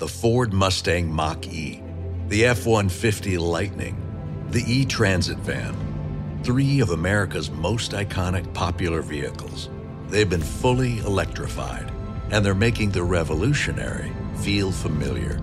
the Ford Mustang Mach E, the F 150 Lightning, the E Transit van, three of America's most iconic popular vehicles. They've been fully electrified, and they're making the revolutionary feel familiar.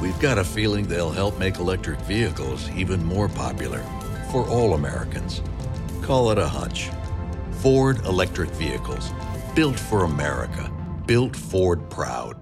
We've got a feeling they'll help make electric vehicles even more popular for all Americans. Call it a hunch. Ford Electric Vehicles, built for America, built Ford proud.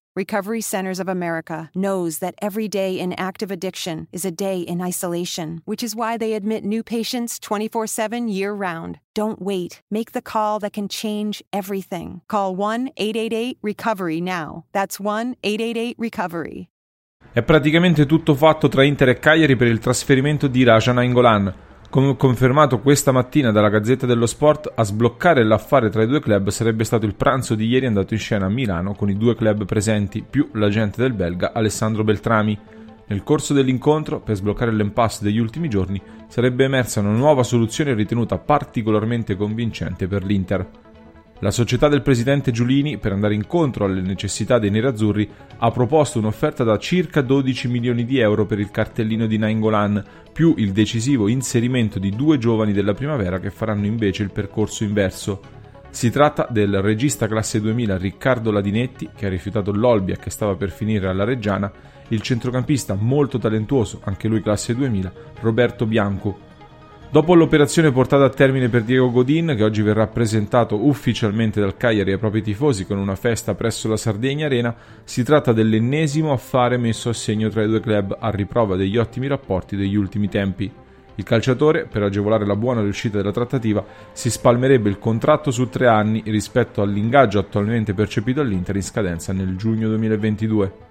Recovery Centers of America knows that every day in active addiction is a day in isolation, which is why they admit new patients 24 7 year round. Don't wait. Make the call that can change everything. Call 1 888 Recovery now. That's 1 888 Recovery. È praticamente tutto fatto tra Inter e Cagliari per il trasferimento di Radja Nainggolan. Come confermato questa mattina dalla Gazzetta dello Sport, a sbloccare l'affare tra i due club sarebbe stato il pranzo di ieri andato in scena a Milano con i due club presenti più l'agente del belga Alessandro Beltrami. Nel corso dell'incontro, per sbloccare l'impasse degli ultimi giorni, sarebbe emersa una nuova soluzione ritenuta particolarmente convincente per l'Inter. La società del presidente Giulini, per andare incontro alle necessità dei nerazzurri, ha proposto un'offerta da circa 12 milioni di euro per il cartellino di Nainggolan, più il decisivo inserimento di due giovani della primavera che faranno invece il percorso inverso. Si tratta del regista classe 2000 Riccardo Ladinetti, che ha rifiutato l'Olbia che stava per finire alla Reggiana, il centrocampista molto talentuoso, anche lui classe 2000, Roberto Bianco, Dopo l'operazione portata a termine per Diego Godin, che oggi verrà presentato ufficialmente dal Cagliari ai propri tifosi con una festa presso la Sardegna Arena, si tratta dell'ennesimo affare messo a segno tra i due club a riprova degli ottimi rapporti degli ultimi tempi. Il calciatore, per agevolare la buona riuscita della trattativa, si spalmerebbe il contratto su tre anni rispetto all'ingaggio attualmente percepito all'Inter in scadenza nel giugno 2022.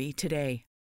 today.